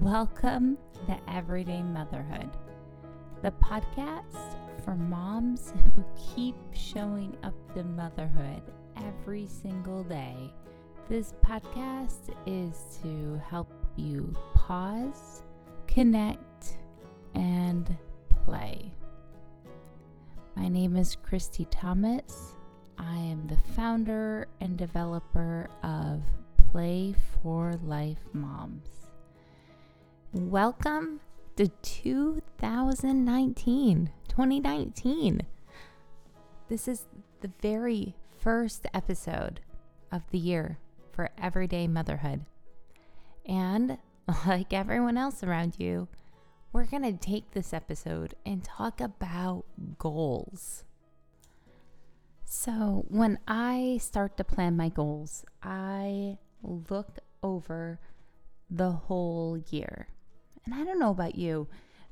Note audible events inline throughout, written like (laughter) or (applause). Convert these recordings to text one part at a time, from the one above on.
Welcome to Everyday Motherhood, the podcast for moms who keep showing up to motherhood every single day. This podcast is to help you pause, connect, and play. My name is Christy Thomas. I am the founder and developer of Play for Life Moms. Welcome to 2019, 2019. This is the very first episode of the year for everyday motherhood. And like everyone else around you, we're going to take this episode and talk about goals. So, when I start to plan my goals, I look over the whole year. And I don't know about you,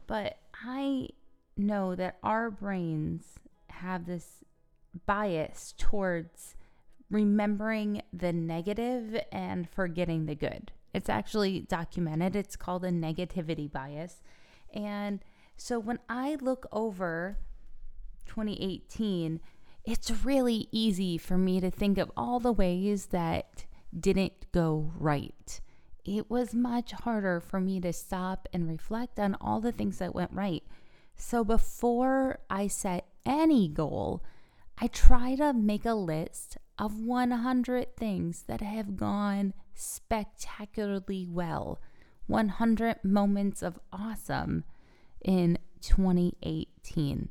but I know that our brains have this bias towards remembering the negative and forgetting the good. It's actually documented. It's called a negativity bias. And so when I look over 2018, it's really easy for me to think of all the ways that didn't go right it was much harder for me to stop and reflect on all the things that went right. So before I set any goal, I try to make a list of 100 things that have gone spectacularly well, 100 moments of awesome in 2018.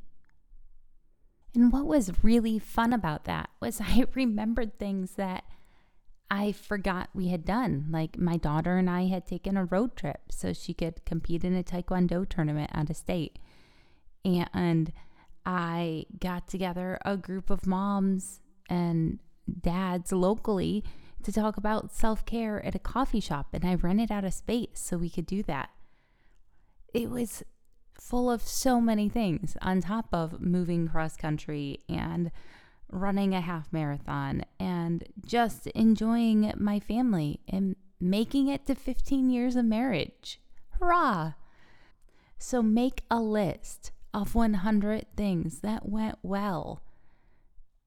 And what was really fun about that was (laughs) I remembered things that I forgot we had done. Like my daughter and I had taken a road trip so she could compete in a taekwondo tournament out of state. And I got together a group of moms and dads locally to talk about self care at a coffee shop. And I rented out a space so we could do that. It was full of so many things on top of moving cross country and running a half marathon and just enjoying my family and making it to 15 years of marriage. Hurrah! So make a list of 100 things that went well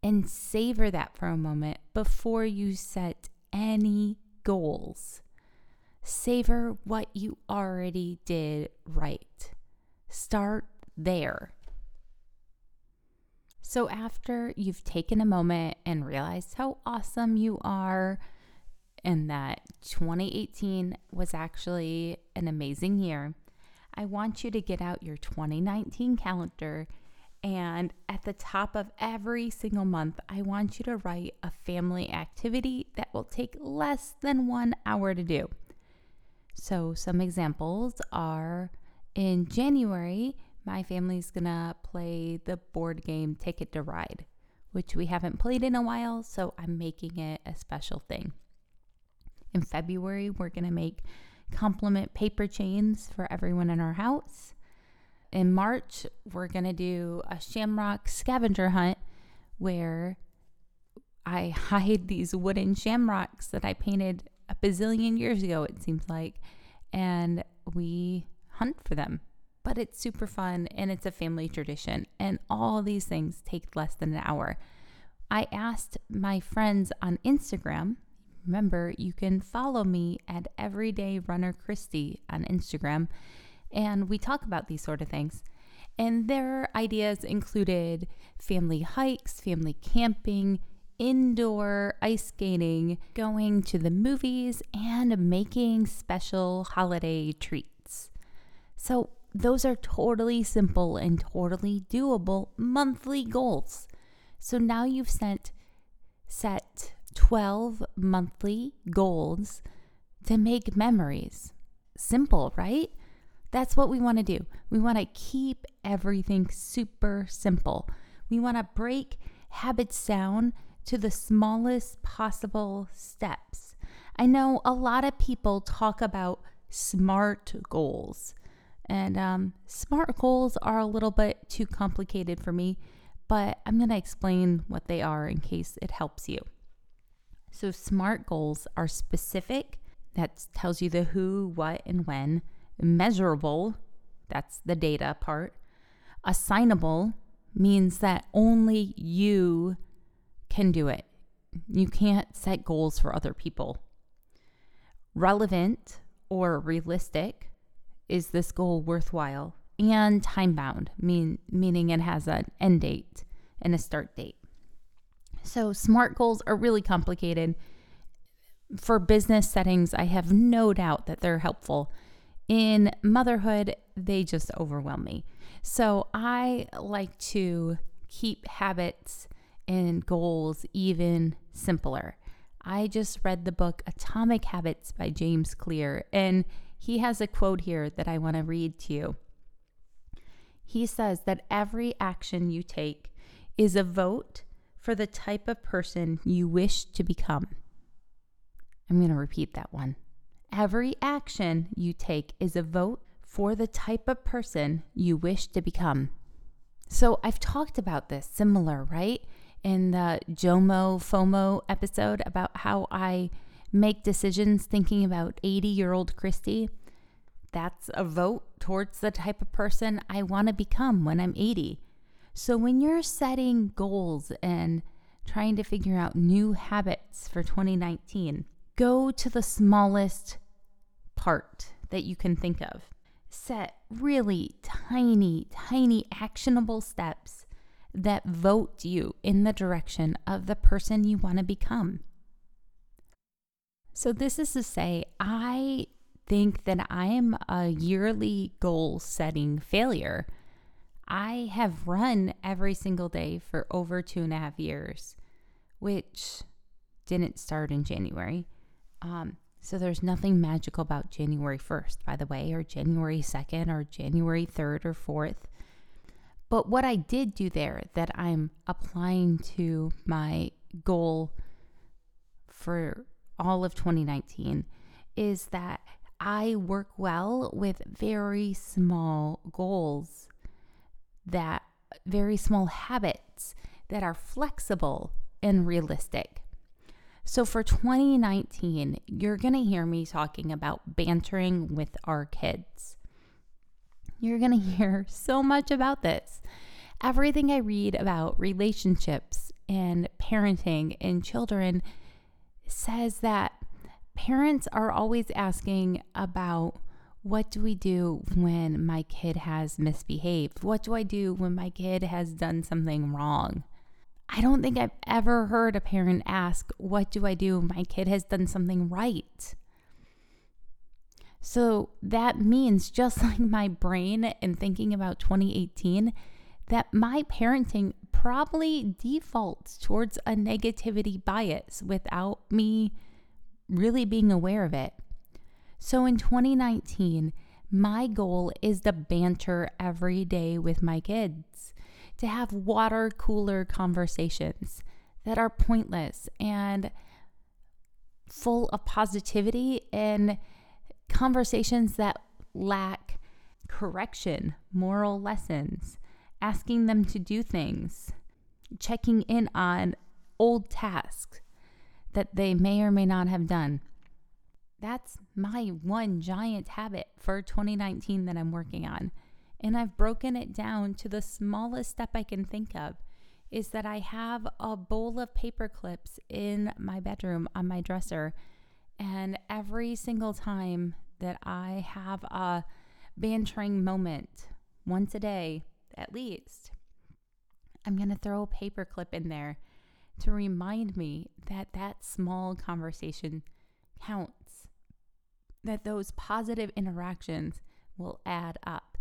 and savor that for a moment before you set any goals. Savor what you already did right. Start there. So, after you've taken a moment and realized how awesome you are, and that 2018 was actually an amazing year, I want you to get out your 2019 calendar. And at the top of every single month, I want you to write a family activity that will take less than one hour to do. So, some examples are in January, my family's gonna play the board game Ticket to Ride, which we haven't played in a while, so I'm making it a special thing. In February, we're gonna make compliment paper chains for everyone in our house. In March, we're gonna do a shamrock scavenger hunt where I (laughs) hide these wooden shamrocks that I painted a bazillion years ago, it seems like, and we hunt for them but it's super fun and it's a family tradition. And all these things take less than an hour. I asked my friends on Instagram. Remember, you can follow me at Everyday Runner Christy on Instagram, and we talk about these sort of things. And their ideas included family hikes, family camping, indoor ice skating, going to the movies, and making special holiday treats. So, those are totally simple and totally doable monthly goals. So now you've set set 12 monthly goals to make memories. Simple, right? That's what we want to do. We want to keep everything super simple. We want to break habits down to the smallest possible steps. I know a lot of people talk about SMART goals. And um, SMART goals are a little bit too complicated for me, but I'm going to explain what they are in case it helps you. So, SMART goals are specific, that tells you the who, what, and when. Measurable, that's the data part. Assignable means that only you can do it. You can't set goals for other people. Relevant or realistic is this goal worthwhile? And time bound, mean, meaning it has an end date and a start date. So, SMART goals are really complicated. For business settings, I have no doubt that they're helpful. In motherhood, they just overwhelm me. So, I like to keep habits and goals even simpler. I just read the book Atomic Habits by James Clear, and he has a quote here that I want to read to you. He says that every action you take is a vote for the type of person you wish to become. I'm going to repeat that one. Every action you take is a vote for the type of person you wish to become. So I've talked about this similar, right? In the JOMO FOMO episode about how I make decisions thinking about 80 year old Christy. That's a vote towards the type of person I want to become when I'm 80. So when you're setting goals and trying to figure out new habits for 2019, go to the smallest part that you can think of. Set really tiny, tiny actionable steps that vote you in the direction of the person you want to become. So, this is to say, I think that I am a yearly goal setting failure. I have run every single day for over two and a half years, which didn't start in January. Um, so there's nothing magical about January 1st, by the way, or January 2nd, or January 3rd or 4th. But what I did do there that I'm applying to my goal for all of 2019 is that I work well with very small goals, that very small habits that are flexible and realistic. So for 2019, you're going to hear me talking about bantering with our kids. You're going to hear so much about this. Everything I read about relationships and parenting and children says that parents are always asking about what do we do when my kid has misbehaved? What do I do when my kid has done something wrong? I don't think I've ever heard a parent ask, What do I do when my kid has done something right? So that means, just (laughs) like my brain and thinking about 2018, that my parenting probably defaults towards a negativity bias without me really being aware of it. So in 2019, my goal is to banter every day with my kids, to have water cooler conversations that are pointless and full of positivity and conversations that lack correction, moral lessons, asking them to do things, checking in on old tasks, that they may or may not have done. That's my one giant habit for 2019 that I'm working on. And I've broken it down to the smallest step I can think of is that I have a bowl of paper clips in my bedroom on my dresser. And every single time that I have a bantering moment, once a day at least, I'm going to throw a paperclip in there to remind me that that small conversation counts, that those positive interactions will add up.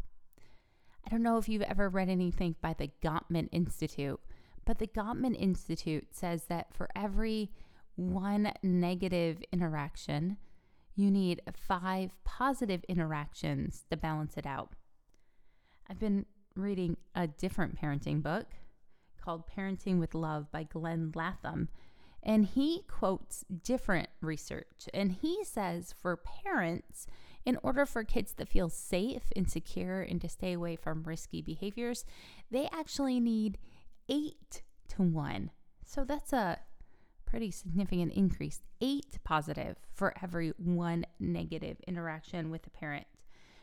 I don't know if you've ever read anything by the Gottman Institute, but the Gottman Institute says that for every one negative interaction, you need five positive interactions to balance it out. I've been reading a different parenting book called Parenting with Love by Glenn Latham. And he quotes different research. And he says for parents, in order for kids to feel safe and secure and to stay away from risky behaviors, they actually need eight to one. So that's a pretty significant increase, eight positive for every one negative interaction with a parent.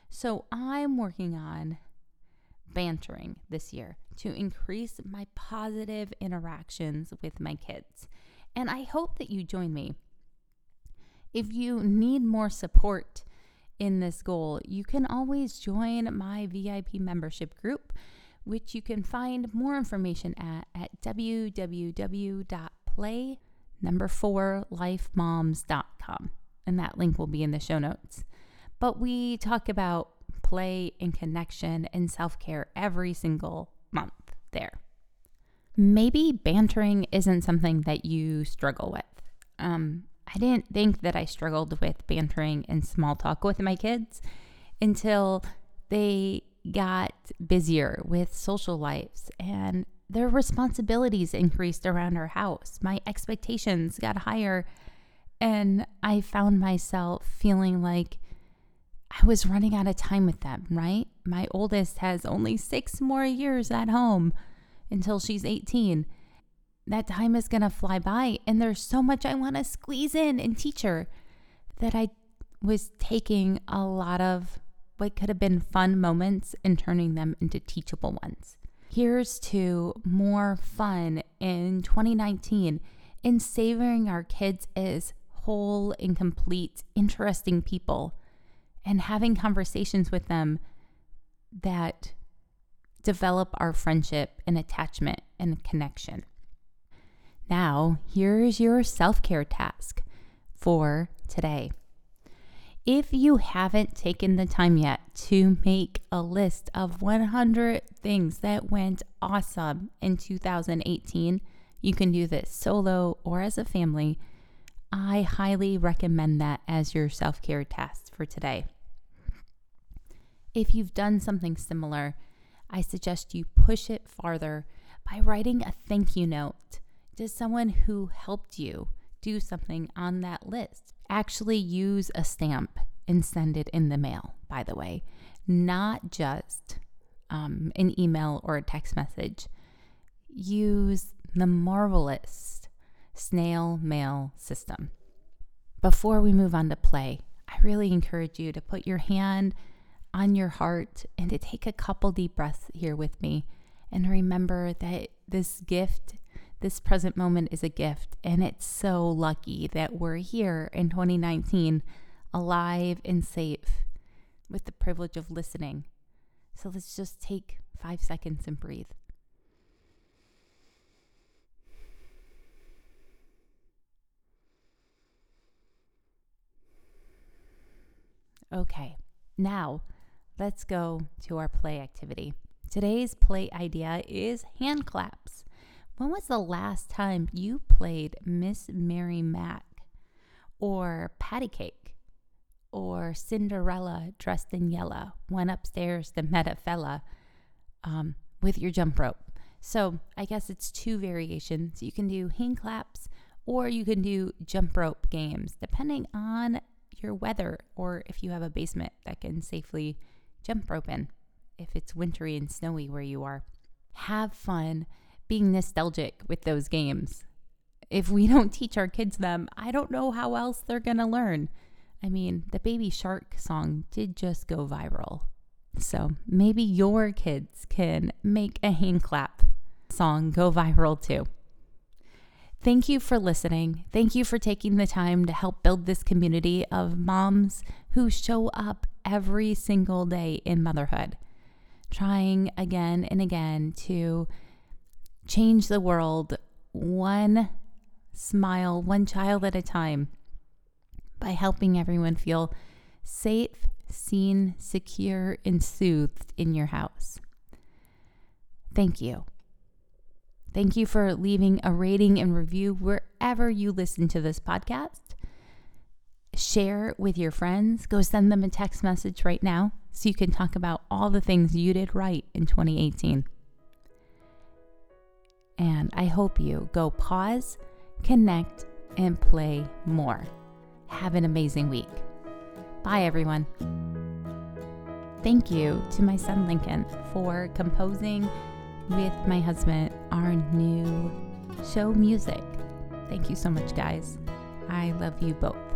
So I'm working on bantering this year to increase my positive interactions with my kids. And I hope that you join me. If you need more support in this goal, you can always join my VIP membership group, which you can find more information at at www.play number four lifemoms.com. And that link will be in the show notes. But we talk about play and connection and self care every single month there. Maybe bantering isn't something that you struggle with. Um, I didn't think that I struggled with bantering and small talk with my kids until they got busier with social lives and their responsibilities increased around our house. My expectations got higher, and I found myself feeling like I was running out of time with them, right? My oldest has only six more years at home until she's 18. That time is going to fly by, and there's so much I want to squeeze in and teach her that I was taking a lot of what could have been fun moments and turning them into teachable ones. Here's to more fun in 2019 in savoring our kids as whole and complete, interesting people and having conversations with them that develop our friendship and attachment and connection. Now, here's your self care task for today. If you haven't taken the time yet to make a list of 100 things that went awesome in 2018, you can do this solo or as a family. I highly recommend that as your self care task for today. If you've done something similar, I suggest you push it farther by writing a thank you note to someone who helped you do something on that list. Actually, use a stamp and send it in the mail, by the way, not just um, an email or a text message. Use the marvelous snail mail system. Before we move on to play, I really encourage you to put your hand on your heart and to take a couple deep breaths here with me and remember that this gift this present moment is a gift, and it's so lucky that we're here in 2019, alive and safe, with the privilege of listening. So let's just take five seconds and breathe. Okay, now let's go to our play activity. Today's play idea is hand claps. When was the last time you played Miss Mary Mac or Patty Cake or Cinderella dressed in yellow went upstairs to met a fella um, with your jump rope? So I guess it's two variations. You can do hand claps or you can do jump rope games depending on your weather or if you have a basement that can safely jump rope in if it's wintry and snowy where you are. Have fun being nostalgic with those games. If we (laughs) don't teach our kids them, I don't know how else they're going to learn. I mean, the Baby Shark song did just go viral. So maybe your kids can make a hand clap song go viral too. Thank you for listening. Thank you for taking the time to help build this community of moms who show up every single day in motherhood, trying again and again to change the world one smile, one child at a time by helping everyone feel safe, seen, secure, and soothed in your house. Thank you. Thank you for leaving a rating and review wherever you listen to this podcast. Share with your friends. Go send them a text message right now so you can talk about all the things you did right in 2018. And I hope you go pause, connect, and play more. Have an amazing week. Bye, everyone. Thank you to my son Lincoln for composing with my husband our new show music. Thank you so much, guys. I love you both.